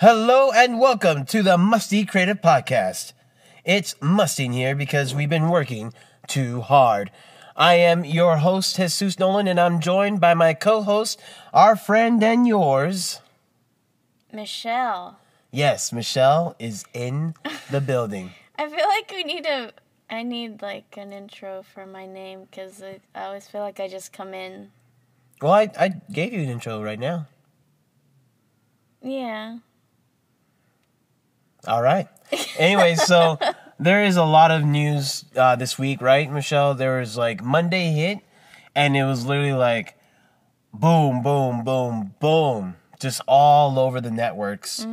Hello and welcome to the Musty Creative Podcast. It's musting here because we've been working too hard. I am your host, Jesus Nolan, and I'm joined by my co host, our friend and yours. Michelle. Yes, Michelle is in the building. I feel like we need a. I need like an intro for my name because I, I always feel like I just come in. Well, I, I gave you an intro right now. Yeah. All right. Anyway, so there is a lot of news uh, this week, right, Michelle? There was like Monday hit, and it was literally like boom, boom, boom, boom, just all over the networks.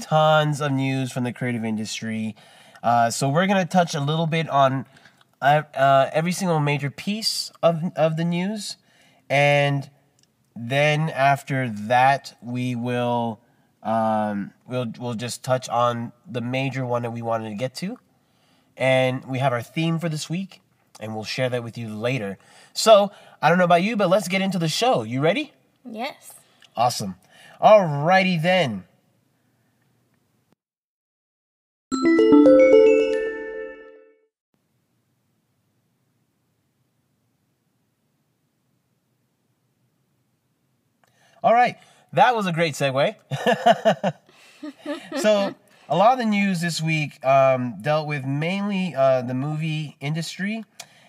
Tons of news from the creative industry. Uh, so we're gonna touch a little bit on uh, uh, every single major piece of of the news, and then after that we will um, we'll we'll just touch on the major one that we wanted to get to, and we have our theme for this week, and we'll share that with you later. So I don't know about you, but let's get into the show. You ready? Yes. Awesome. Alrighty then. All right, that was a great segue. so, a lot of the news this week um, dealt with mainly uh, the movie industry.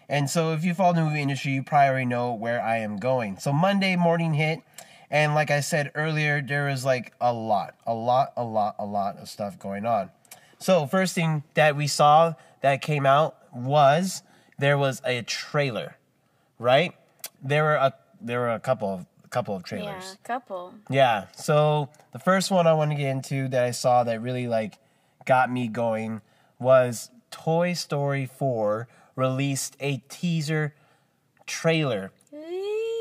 And so, if you follow the movie industry, you probably already know where I am going. So, Monday morning hit. And like I said earlier, there was like a lot, a lot, a lot, a lot of stuff going on. So, first thing that we saw that came out was there was a trailer, right? There were a there were a couple of couple of trailers. Yeah. Couple. Yeah. So the first one I want to get into that I saw that really like got me going was Toy Story 4 released a teaser trailer.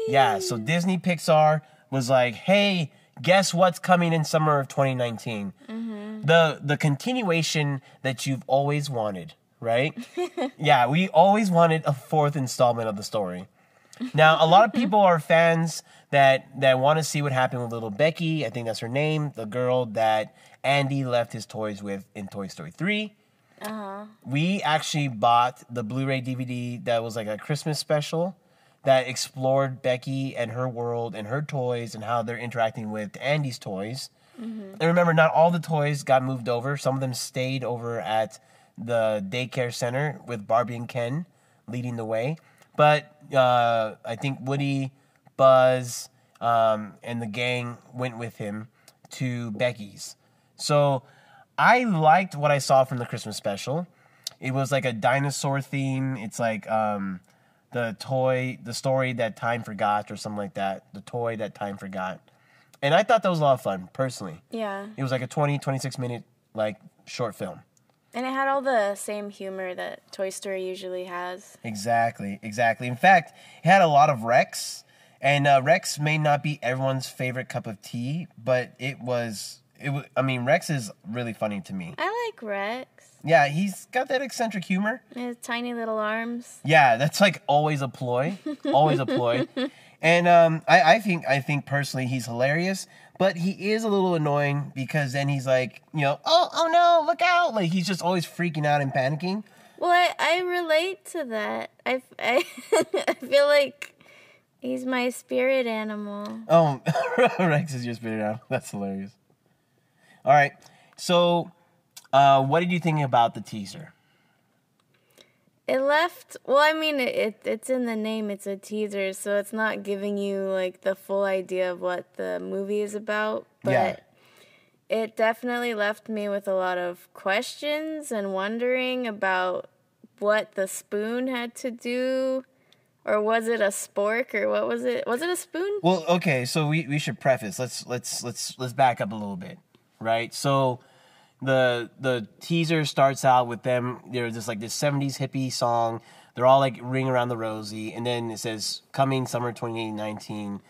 Yeah, so Disney Pixar was like, "Hey, guess what's coming in summer of 2019? Mm-hmm. The the continuation that you've always wanted, right? yeah, we always wanted a fourth installment of the story. Now, a lot of mm-hmm. people are fans that that want to see what happened with little Becky. I think that's her name, the girl that Andy left his toys with in Toy Story 3. Uh-huh. We actually bought the Blu-ray DVD that was like a Christmas special that explored Becky and her world and her toys and how they're interacting with Andy's toys. Mm-hmm. And remember, not all the toys got moved over. Some of them stayed over at the daycare center with Barbie and Ken leading the way. But uh, I think Woody, Buzz, um, and the gang went with him to Becky's. So I liked what I saw from the Christmas special. It was like a dinosaur theme. It's like um, the toy, the story that time forgot, or something like that. The toy that time forgot. And I thought that was a lot of fun, personally. Yeah. It was like a 20, 26 minute like short film. And it had all the same humor that Toy Story usually has. Exactly, exactly. In fact, it had a lot of Rex, and uh, Rex may not be everyone's favorite cup of tea, but it was. It was. I mean, Rex is really funny to me. I like Rex. Yeah, he's got that eccentric humor. His tiny little arms. Yeah, that's like always a ploy, always a ploy. And um, I, I think I think personally he's hilarious, but he is a little annoying because then he's like, you know, oh oh no, look out! Like he's just always freaking out and panicking. Well, I, I relate to that. I, I, I feel like he's my spirit animal. Oh, Rex is your spirit animal. That's hilarious. All right, so uh, what did you think about the teaser? It left. Well, I mean, it, it it's in the name. It's a teaser, so it's not giving you like the full idea of what the movie is about. But Yeah. it definitely left me with a lot of questions and wondering about what the spoon had to do, or was it a spork, or what was it? Was it a spoon? Well, okay, so we, we should preface. Let's let's let's let's back up a little bit, right? So the the teaser starts out with them. There's just like this '70s hippie song. They're all like ring around the rosy, and then it says coming summer 2019,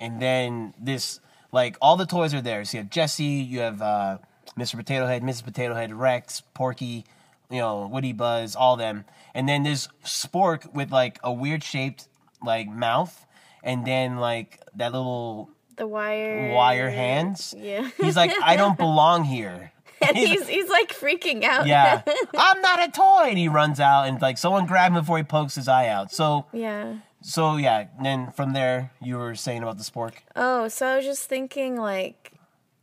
and then this like all the toys are there. So you have Jesse, you have uh, Mr. Potato Head, Mrs. Potato Head, Rex, Porky, you know, Woody Buzz, all them. And then this Spork with like a weird shaped like mouth, and then like that little The wire. wire hands. Yeah. He's like, I don't belong here. And he's he's like freaking out. Yeah, I'm not a toy, and he runs out, and like someone grab him before he pokes his eye out. So, yeah. so yeah. and Then from there, you were saying about the spork. Oh, so I was just thinking, like,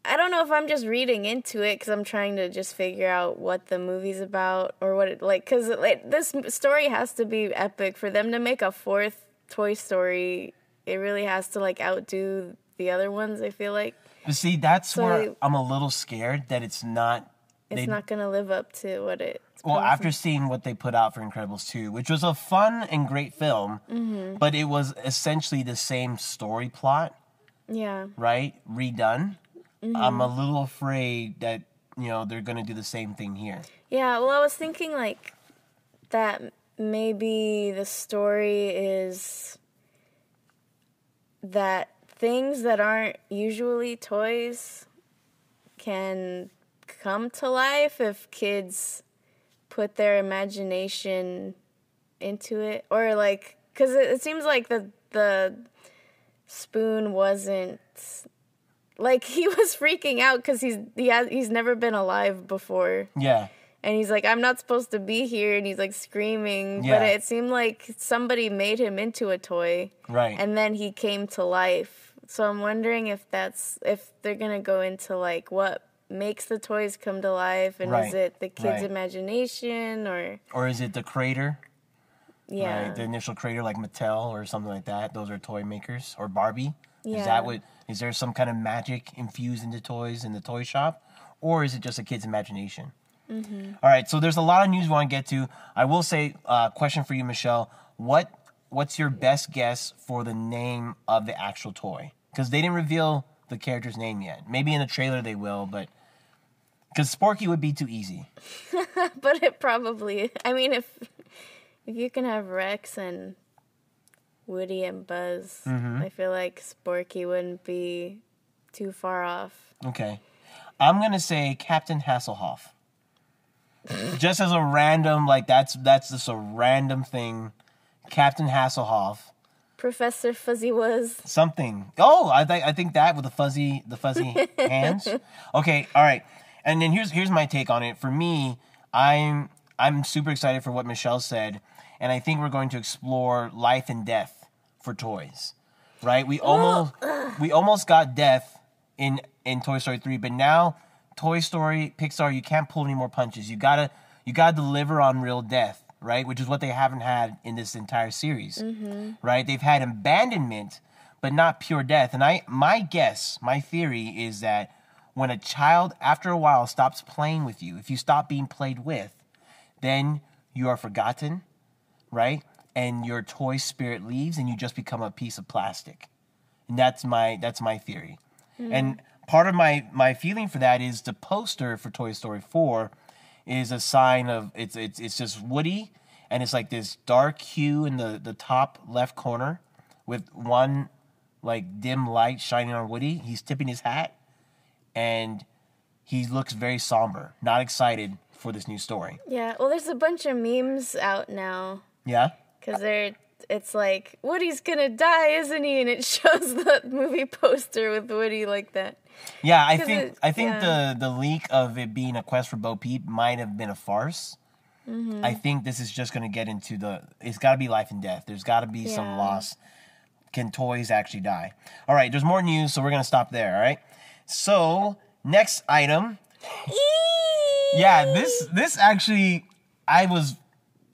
I don't know if I'm just reading into it because I'm trying to just figure out what the movie's about or what it like. Because like, this story has to be epic for them to make a fourth Toy Story. It really has to like outdo the other ones. I feel like But see, that's So- where I'm a little scared that it's not. it's they- not gonna live up to what it. Well, after seeing what they put out for Incredibles 2, which was a fun and great film, Mm-hmm. but it was essentially the same story plot, yeah, right? Redone. Mm-hmm. I'm a little afraid that, you know, they're going to do the same thing here. yeah. Well, I was thinking like that maybe the story is that things that aren't usually toys can come to life if kids put their imagination into it or like because it, it seems like the the spoon wasn't like he was freaking out because he's he has, he's never been alive before Yeah. and he's like i'm not supposed to be here and he's like screaming Yeah. but it seemed like somebody made him into a toy Right. and then he came to life so i'm wondering if that's if they're gonna go into like what makes the toys come to life and Right. is it the kid's Right. imagination or or is it the creator? yeah Right? The initial creator, like Mattel or something like that. Those are toy makers. Or Barbie. Yeah. Is that what? Is there some kind of magic infused into toys in the toy shop? Or is it just a kid's imagination? Mm-hmm. All right, so there's a lot of news we want to get to. I will say, uh, question for you, Michelle. What What's your best guess for the name of the actual toy? Because they didn't reveal the character's name yet. Maybe in the trailer they will, but because Sporky would be too easy. but it probably i mean if if you can have rex and woody and buzz Mm-hmm. i feel like sporky wouldn't be too far off Okay. I'm gonna say Captain Hasselhoff. just as a random, like that's that's just a random thing. Captain Hasselhoff. Professor fuzzy was Something. Oh, I think I think that with the fuzzy the fuzzy hands. Okay, all right. And then here's here's my take on it. For me, I'm I'm super excited for what Michelle said, and I think we're going to explore life and death for toys. Right? We almost we almost got death in in Toy Story 3, but now Toy Story Pixar you can't pull any more punches. You got to you got to deliver on real death, right? Which is what they haven't had in this entire series. Mm-hmm. Right? They've had abandonment, but not pure death. And I my guess, my theory is that when a child after a while stops playing with you, if you stop being played with, then you are forgotten, right? And your toy spirit leaves and you just become a piece of plastic. And that's my that's my theory. Mm-hmm. And part of my my feeling for that is the poster for Toy Story 4 is a sign of it's it's it's just Woody and it's like this dark hue in the the top left corner with one like dim light shining on Woody. He's tipping his hat and he looks very somber, not excited for this new story. yeah well there's a bunch of memes out now Yeah? because they're it's like woody's gonna die isn't he and it shows the movie poster with woody like that Yeah, I think it- I think yeah. the the leak of it being a quest for Bo Peep might have been a farce. Mm-hmm. I think this is just to get into the. It's got to be life and death. There's got to be some loss. Can toys actually die? All right, there's more news, so we're to stop there. All right. So next item. Yeah, this this actually, I was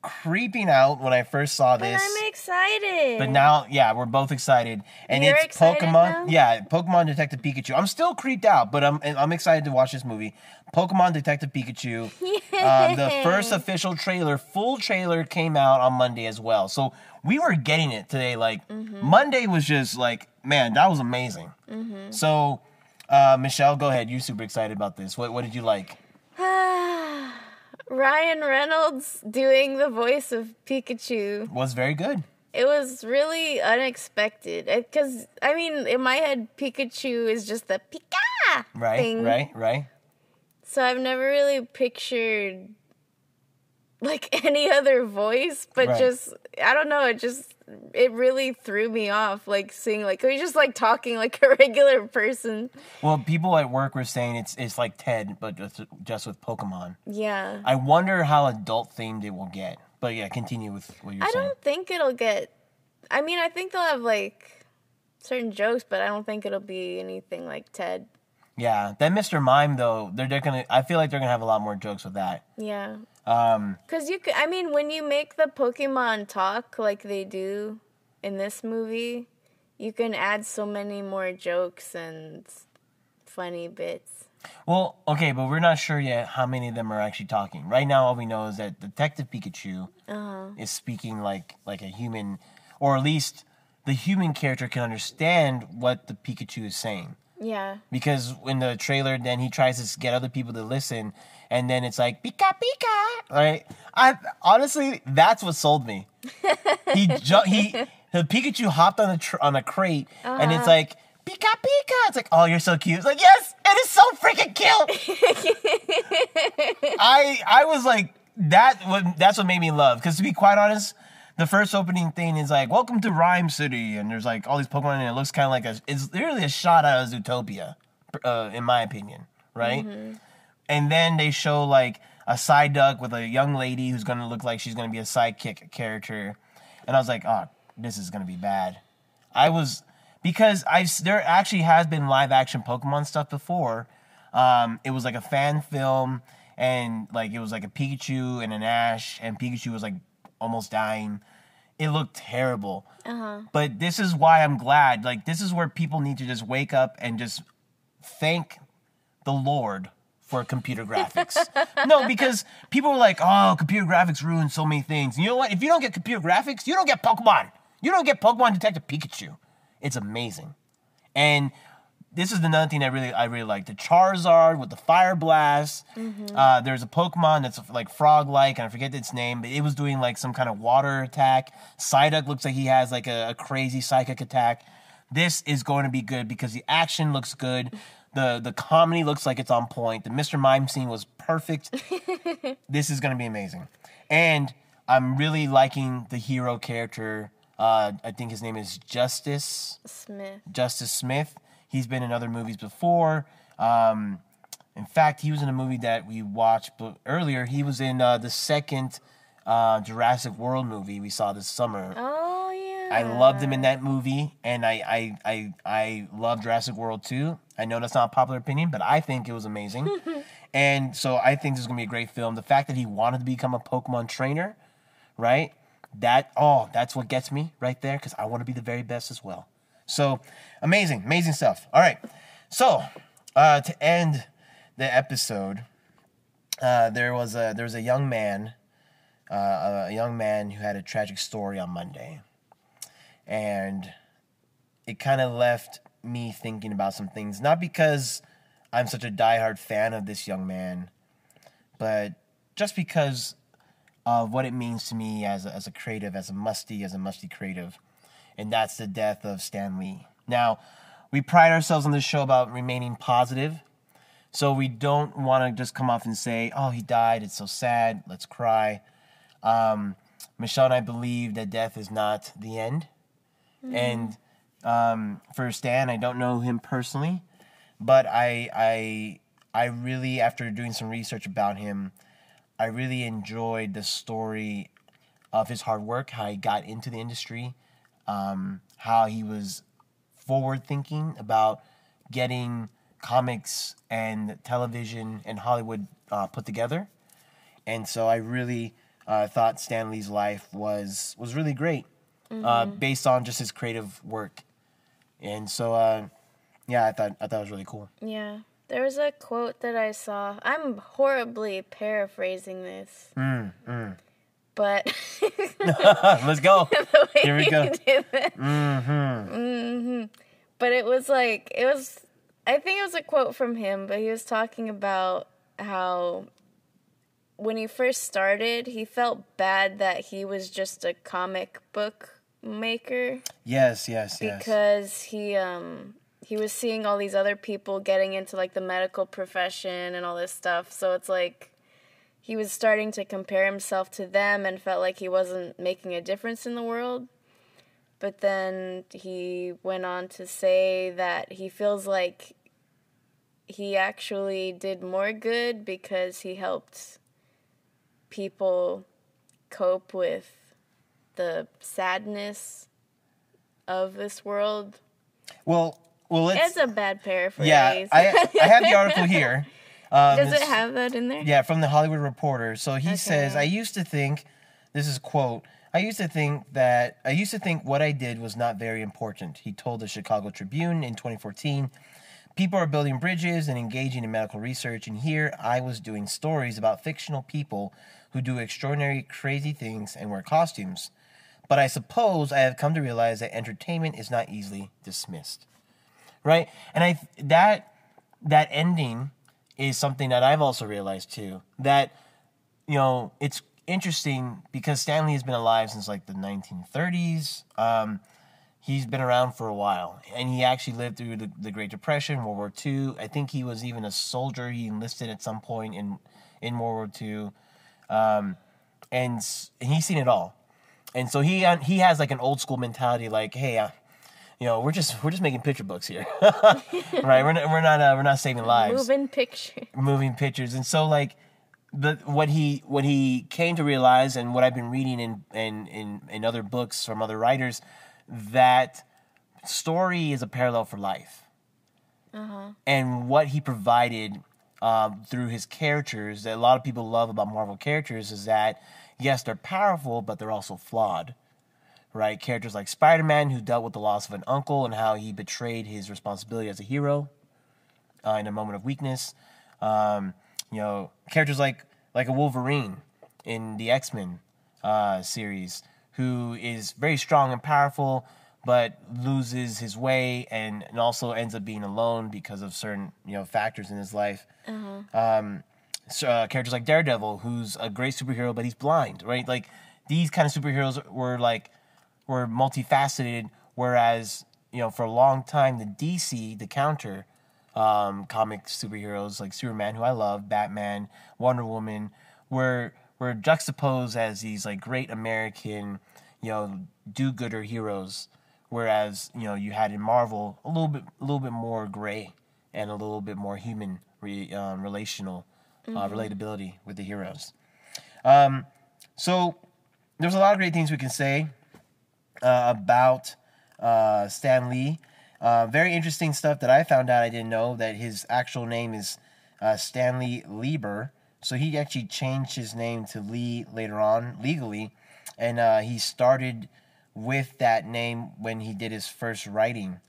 creeping out when I first saw but this. i'm excited But now, yeah, we're both excited, and You're it's Pokemon. now? Yeah, Pokemon Detective Pikachu. I'm still creeped out, but I'm I'm excited to watch this movie. Pokemon Detective Pikachu. Uh, the first official trailer, full trailer, came out on Monday as well. So we were getting it today. Like Mm-hmm. Monday was just like, man, that was amazing. So, uh, Michelle, go ahead. You're super excited about this. What what did you like? Ryan Reynolds doing the voice of Pikachu. Was very good. It was really unexpected because I mean, in my head, Pikachu is just the Pika Right, thing. right, right. So I've never really pictured like any other voice, but Right. just I don't know, it just it really threw me off like seeing like he's just like talking like a regular person. Well, people at work were saying it's it's like Ted, but just just with Pokemon. Yeah. I wonder how adult themed it will get. But yeah, continue with what you're I saying. I don't think it'll get I mean, I think they'll have like certain jokes, but I don't think it'll be anything like Ted. Yeah, that Mr. Mime though, they're, they're gonna. I feel like they're gonna have a lot more jokes with that. Yeah. Um, Cuz you could I mean, when you make the Pokemon talk like they do in this movie, you can add so many more jokes and funny bits. well, okay, but we're not sure yet how many of them are actually talking. Right now, all we know is that Detective Pikachu is speaking like like a human, or at least the human character can understand what the Pikachu is saying. Yeah. because in the trailer then he tries to get other people to listen and then it's like pika pika right? I honestly that's what sold me. He ju- he the pikachu hopped on a tr- on a crate and it's uh-huh. like pika pika. It's like oh you're so cute. It's like yes it is so freaking cute. I i was like that what that's what made me love because to be quite honest the first opening thing is like welcome to Ryme City and there's like all these pokemon and it looks kind of like a it's literally a shot out of zootopia uh, in my opinion right? And then they show like a Psyduck with a young lady who's gonna look like she's gonna be a sidekick character. And i was like oh this is gonna be bad. I was because i've there actually has been live action pokemon stuff before. Um, it was like a fan film and like it was like a pikachu and an ash and pikachu was like almost dying it looked terrible uh-huh. but this is why i'm glad like this is where people need to just wake up and just thank the Lord for computer graphics. no, because people were like, oh, computer graphics ruin so many things. You know what? If you don't get computer graphics, you don't get Pokemon. You don't get Pokemon Detective Pikachu. It's amazing. And this is another thing that really I really like. The Charizard with the Fire Blast. Uh, there's a Pokemon that's like frog-like, and I forget its name, but it was doing like some kind of water attack. Psyduck looks like he has like a, a crazy psychic attack. This is going to be good because the action looks good. The the comedy looks like it's on point. The Mr. Mime scene was perfect. this is going to be amazing. And I'm really liking the hero character. Uh, I think his name is Justice. Smith. Justice Smith. He's been in other movies before. Um, in fact, he was in a movie that we watched earlier. He was in uh, the second uh, Jurassic World movie we saw this summer. Oh yeah. I loved him in that movie, and I I I, I love Jurassic World too. I know that's not a popular opinion, but I think it was amazing. and so I think this is gonna be a great film. The fact that he wanted to become a Pokemon trainer, right? That oh, that's what gets me right there because I want to be the very best as well. So amazing, amazing stuff. All right, so uh, to end the episode, uh, there was a there was a young man, uh, a young man who had a tragic story on Monday and it kind of left me thinking about some things. Not because I'm such a diehard fan of this young man, but just because of what it means to me as a, as a creative, as a musty, as a musty creative, and that's the death of Stan Lee. Now, we pride ourselves on this show about remaining positive, so we don't want to just come off and say, "Oh, he died. It's so sad. Let's cry." Um, Michelle and I believe that death is not the end. And um, for Stan, I don't know him personally, but I I I really after doing some research about him, I really enjoyed the story of his hard work, how he got into the industry, um, how he was forward thinking about getting comics and television and Hollywood uh, put together, and so I really uh, thought Stan Lee's life was was really great, uh, based on just his creative work, and so uh, yeah, I thought I thought it was really cool. Yeah. There was a quote that I saw. I'm horribly paraphrasing this. But Let's go. Here we go. that. Mm-hmm. But it was like it was I think it was a quote from him, but he was talking about how when he first started, he felt bad that he was just a comic book maker Yes, yes, yes. because he um he was seeing all these other people getting into like the medical profession and all this stuff. So it's like he was starting to compare himself to them and felt like he wasn't making a difference in the world. But then he went on to say that he feels like he actually did more good because he helped people cope with the sadness of this world. Well, well, it's, It's a bad paraphrase. yeah. I I have the article here. Um, Does it have that in there? Yeah, from the Hollywood Reporter. So he says, I used to think, this is quote, I used to think that, I used to think what I did was not very important. He told the Chicago Tribune in 2014. People are building bridges and engaging in medical research, and here I was doing stories about fictional people who do extraordinary, crazy things and wear costumes. But I suppose I have come to realize that entertainment is not easily dismissed right? And I that that ending is something that I've also realized too. That you know it's interesting because Stan Lee has been alive since like the 1930s. Um, he's been around for a while, and he actually lived through the, the Great Depression, World War II. I think he was even a soldier. He enlisted at some point in in World War II, um, and, and he's seen it all. And so he he has like an old school mentality, like, hey, you know, we're just we're just making picture books here, right? We're not we're not uh, we're not saving lives, Moving pictures. moving pictures, and so like, the what he what he came to realize, and what I've been reading in in in, in other books from other writers, that story is a parallel for life, uh-huh. and what he provided um, through his characters that a lot of people love about Marvel characters is that yes, they're powerful, but they're also flawed right? Characters like Spider Man, who dealt with the loss of an uncle and how he betrayed his responsibility as a hero uh, in a moment of weakness. Um, you know, characters like like a Wolverine in the X Men uh, series, who is very strong and powerful, but loses his way and, and also ends up being alone because of certain you know factors in his life. Um, so, uh, characters like Daredevil, who's a great superhero, but he's blind, right? Like these kind of superheroes were like were multifaceted, whereas you know for a long time the DC, the counter um, comic superheroes like Superman, who I love, Batman, Wonder Woman, were were juxtaposed as these like great American, you know, do-gooder heroes, whereas you know you had in Marvel a little bit a little bit more gray and a little bit more human re, um, relational uh, relatability with the heroes. Um, so there's a lot of great things we can say uh, about uh, Stan Lee. Uh, very interesting stuff that I found out I didn't know that his actual name is uh, Stanley Lieber. So he actually changed his name to Lee later on legally, and uh, he started with that name when he did his first writing.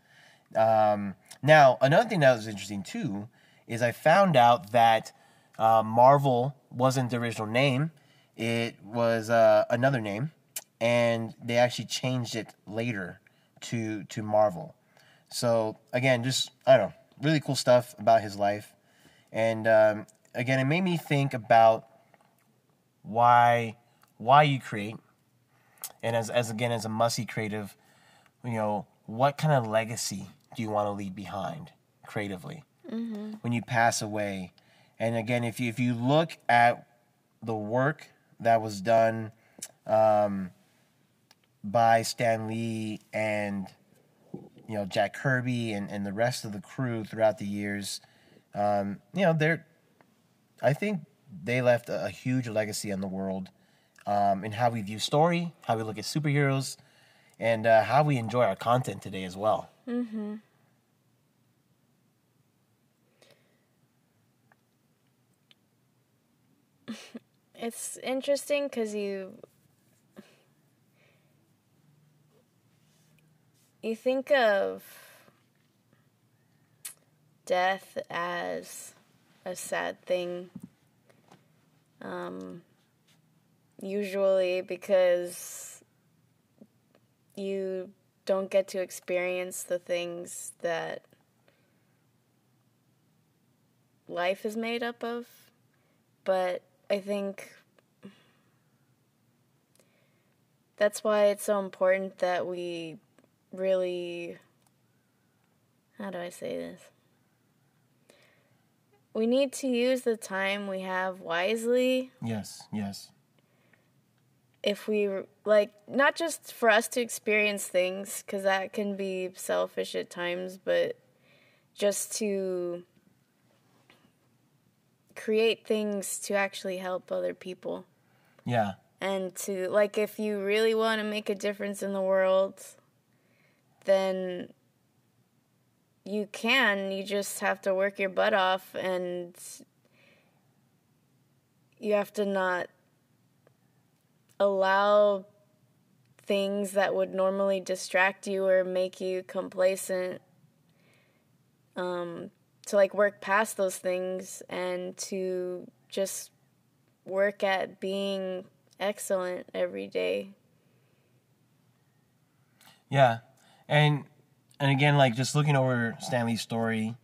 Um, now, another thing that was interesting too is I found out that uh, Marvel wasn't the original name; it was another name, and they actually changed it later to to Marvel. So again, just I don't know, really cool stuff about his life, and um, again, it made me think about why why you create, and as as again as a musty creative, you know, what kind of legacy do you want to leave behind creatively when you pass away? And again, if you if you look at the work that was done um, by Stan Lee and you know Jack Kirby and, and the rest of the crew throughout the years, um, you know they're I think they left a, a huge legacy on the world um, in how we view story, how we look at superheroes, and uh, how we enjoy our content today as well. Mm-hmm. It's interesting because you you think of death as a sad thing. Um, usually because you don't get to experience the things that life is made up of. But I think that's why it's so important that we really how do I say this? we need to use the time we have wisely Yes, yes. if we like not just for us to experience things because that can be selfish at times but just to create things to actually help other people Yeah. and to like if you really want to make a difference in the world then you can you just have to work your butt off and you have to not allow things that would normally distract you or make you complacent um, to like work past those things and to just work at being excellent every day. Yeah, and and again, like just looking over Stan Lee's story,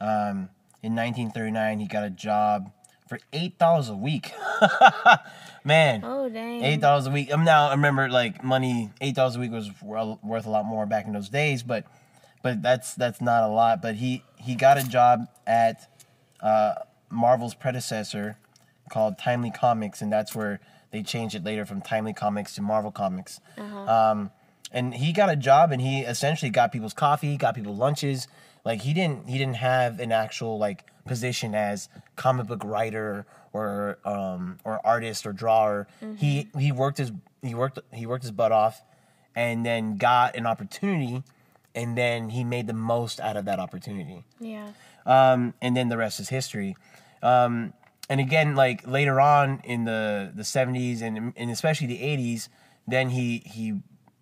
um, in 1939 he got a job for eight dollars a week. Man, Oh dang! eight dollars a week. Um, now I remember like money. Eight dollars a week was worth a lot more back in those days, but but that's that's not a lot. But he he got a job at uh, Marvel's predecessor called Timely Comics, and that's where they changed it later from Timely Comics to Marvel Comics. Um, and he got a job, and he essentially got people's coffee, got people lunches. Like he didn't he didn't have an actual like position as comic book writer or um, or artist or drawer. He he worked his he worked he worked his butt off, and then got an opportunity, and then he made the most out of that opportunity yeah. um, and then the rest is history. Um, and again, like later on in the the seventies and and especially the eighties, then he he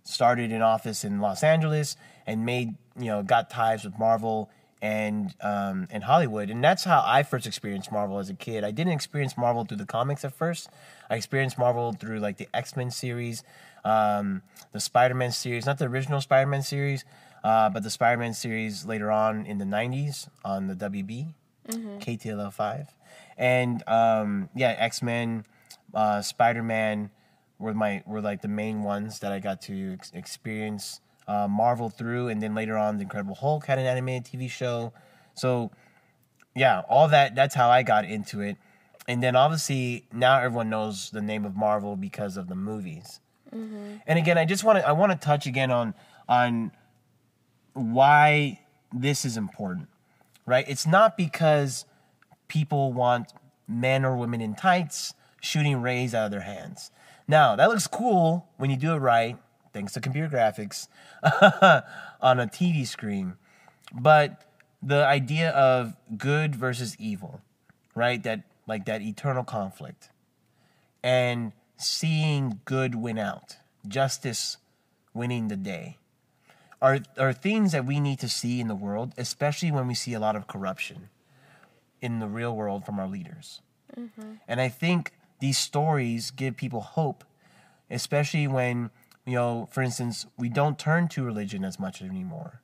started in office in Los Angeles and made you know got ties with Marvel and um, and Hollywood, and that's how I first experienced Marvel as a kid. I didn't experience Marvel through the comics at first. I experienced Marvel through like the X Men series, um, the Spider Man series, not the original Spider Man series, uh, but the Spider Man series later on in the '90s on the WB, KTLO five, and um, yeah, X Men, uh, Spider Man were my were like the main ones that I got to ex- experience uh, Marvel through, and then later on, the Incredible Hulk had an animated TV show. So yeah, all that that's how I got into it. And then obviously now everyone knows the name of Marvel because of the movies. And again, I just want to I want to touch again on on why this is important. Right? It's not because people want men or women in tights shooting rays out of their hands. Now, that looks cool when you do it right, thanks to computer graphics on a TV screen. But the idea of good versus evil, right? That like that eternal conflict. And seeing good win out, justice winning the day. Are are things that we need to see in the world, especially when we see a lot of corruption in the real world from our leaders. Mm-hmm. And I think these stories give people hope, especially when, you know, for instance, we don't turn to religion as much anymore.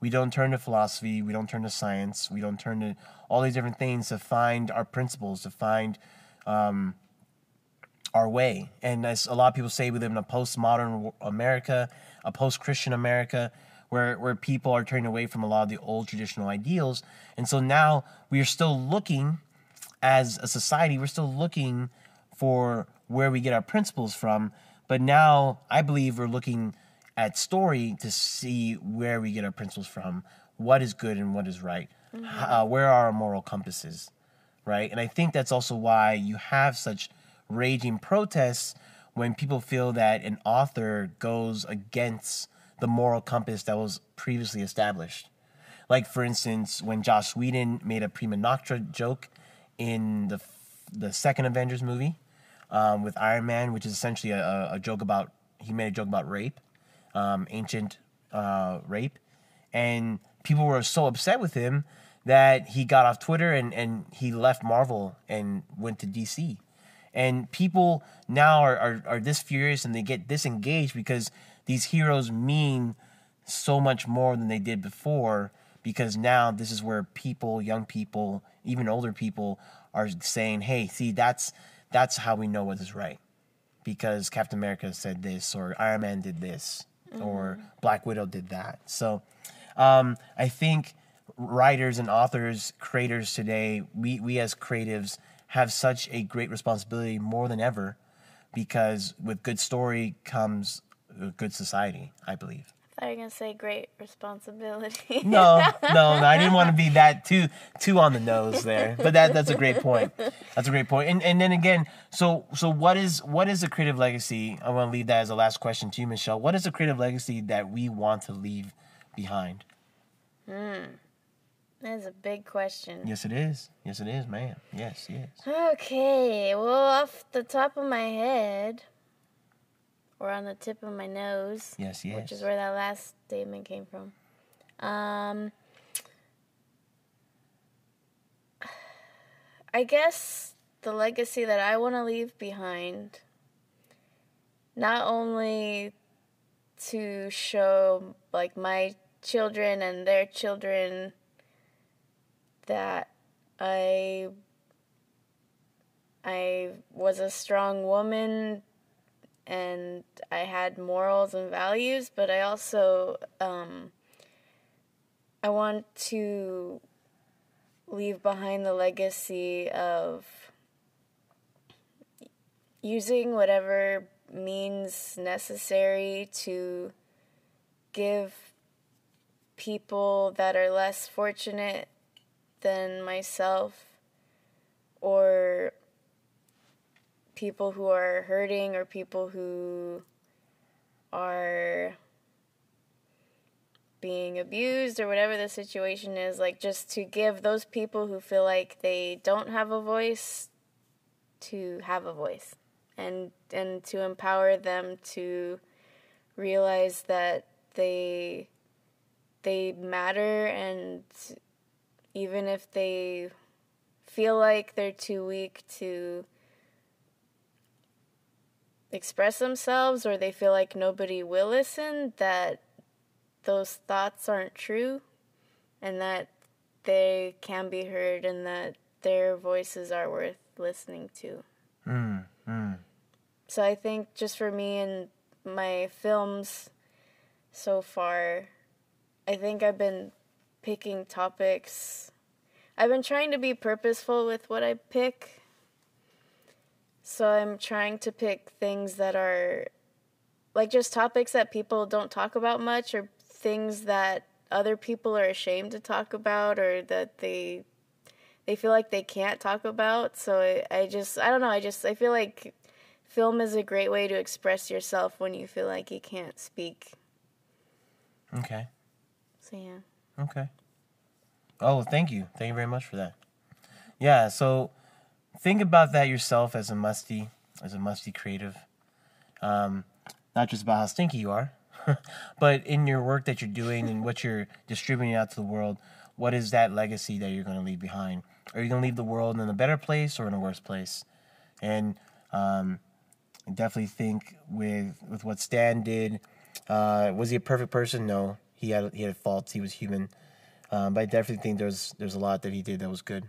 We don't turn to philosophy, we don't turn to science, we don't turn to all these different things to find our principles, to find um, our way. And as a lot of people say, we live in a postmodern America, a post-Christian America, where where people are turning away from a lot of the old traditional ideals. And so now we are still looking, as a society, we're still looking for where we get our principles from. But now I believe we're looking at story to see where we get our principles from, what is good and what is right, uh, where are our moral compasses right? And I think that's also why you have such raging protests when people feel that an author goes against the moral compass that was previously established. Like, for instance, when Joss Whedon made a prima nocta joke in the the second Avengers movie um, with Iron Man, which is essentially a, a- joke about he made a joke about rape, um, ancient uh, rape, and people were so upset with him that he got off Twitter and, and he left Marvel and went to DC. And people now are, are, are this furious and they get disengaged because these heroes mean so much more than they did before because now this is where people, young people, even older people are saying, "Hey, see that's that's how we know what is right." Because Captain America said this or Iron Man did this or Black Widow did that. So um, I think writers and authors, creators today, we we as creatives have such a great responsibility more than ever, because with good story comes a good society. I believe. Thought you gonna say great responsibility. No, no, no. I didn't want to be that too too on the nose there. But that that's a great point. That's a great point. And and then again, so so what is what is a creative legacy? I want to leave that as a last question to you, Michelle. What is a creative legacy that we want to leave behind? Hmm. That's a big question. Yes, it is. Yes, it is, ma'am. Yes, yes. Okay, well, off the top of my head, or on the tip of my nose, Yes, yes. which is where that last statement came from. Um, I guess the legacy that I want to leave behind, not only to show like my children and their children that I I was a strong woman and I had morals and values, but I also um, I want to leave behind the legacy of using whatever means necessary to give people that are less fortunate than myself or people who are hurting or people who are being abused or whatever the situation is like just to give those people who feel like they don't have a voice to have a voice and and to empower them to realize that they they matter and even if they feel like they're too weak to express themselves or they feel like nobody will listen, that those thoughts aren't true and that they can be heard and that their voices are worth listening to. Mm, mm. So I think just for me and my films so far, I think I've been picking topics. I've been trying to be purposeful with what I pick. So I'm trying to pick things that are like just topics that people don't talk about much or things that other people are ashamed to talk about or that they they feel like they can't talk about. So I, I just I don't know, I just I feel like film is a great way to express yourself when you feel like you can't speak. Okay. So yeah. Okay. Oh, thank you. Thank you very much for that. Yeah, so think about that yourself as a musty, as a musty creative. Um, not just about how stinky you are, but in your work that you're doing and what you're distributing out to the world, what is that legacy that you're going to leave behind? Are you going to leave the world in a better place or in a worse place? And um, definitely think with with what Stan did, uh, was he a perfect person? No, he had he had faults. He was human, um, but I definitely think there's there's a lot that he did that was good.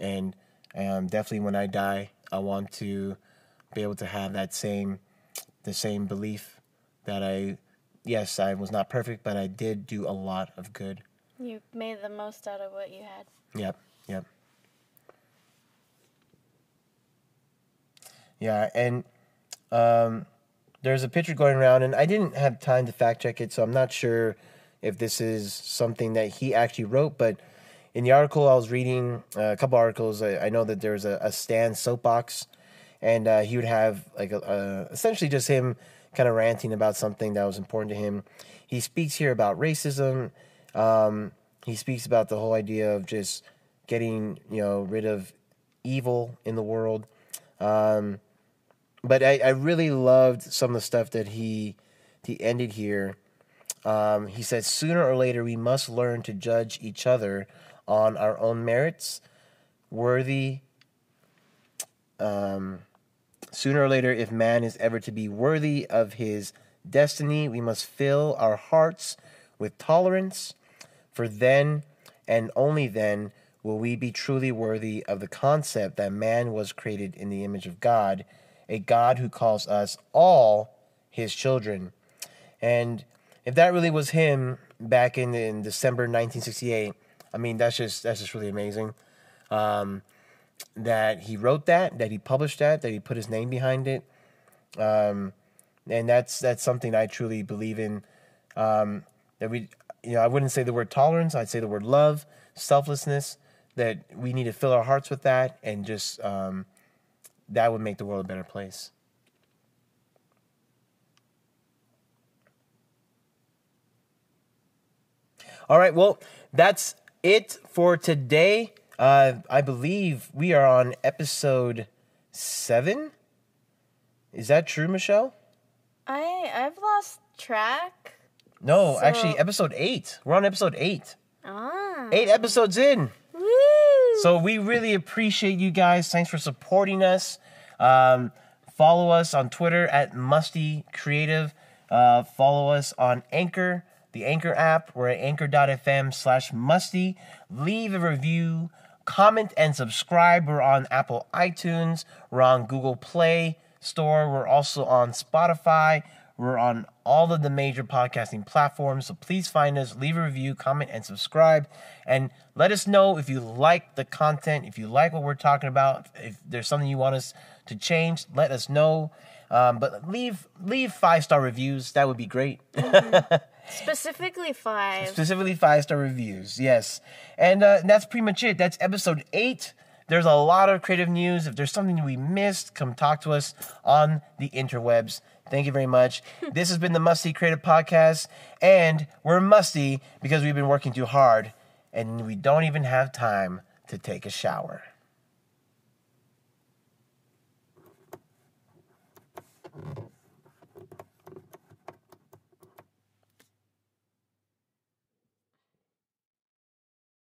And um, definitely, when I die, I want to be able to have that same the same belief that I yes I was not perfect, but I did do a lot of good. You made the most out of what you had. Yep, yep. Yeah, and um, there's a picture going around, and I didn't have time to fact check it, so I'm not sure if this is something that he actually wrote. But in the article I was reading, uh, a couple articles, I, I know that there's a, a Stan soapbox, and uh, he would have like a, a, essentially just him kind of ranting about something that was important to him. He speaks here about racism. Um, he speaks about the whole idea of just getting you know rid of evil in the world. Um, but I, I really loved some of the stuff that he he ended here. Um, he said, "Sooner or later, we must learn to judge each other on our own merits, worthy. Um, sooner or later, if man is ever to be worthy of his destiny, we must fill our hearts with tolerance, for then and only then will we be truly worthy of the concept that man was created in the image of God, a God who calls us all his children. And if that really was him, back in, in December 1968. I mean, that's just that's just really amazing. Um, that he wrote that, that he published that, that he put his name behind it, um, and that's that's something I truly believe in. Um, that we, you know, I wouldn't say the word tolerance. I'd say the word love, selflessness. That we need to fill our hearts with that, and just um, that would make the world a better place. All right, well, that's it for today. Uh, I believe we are on episode seven. Is that true, Michelle? I I've lost track. No, So- actually, episode eight. We're on episode eight. Ah. Eight episodes in. Woo! So we really appreciate you guys. Thanks for supporting us. Um, follow us on Twitter at Musty Creative. Uh, follow us on Anchor, the Anchor app. We're at anchor.fm slash musty. Leave a review, comment, and subscribe. We're on Apple iTunes. We're on Google Play Store. We're also on Spotify. We're on all of the major podcasting platforms. So please find us, leave a review, comment, and subscribe. And let us know if you like the content, if you like what we're talking about, if there's something you want us to change, let us know. Um, but leave leave five star reviews. That would be great. Specifically five. Specifically five star reviews. Yes, and uh, that's pretty much it. That's episode eight. There's a lot of creative news. If there's something we missed, come talk to us on the interwebs. Thank you very much. this has been the Musty Creative Podcast, and we're musty because we've been working too hard, and we don't even have time to take a shower.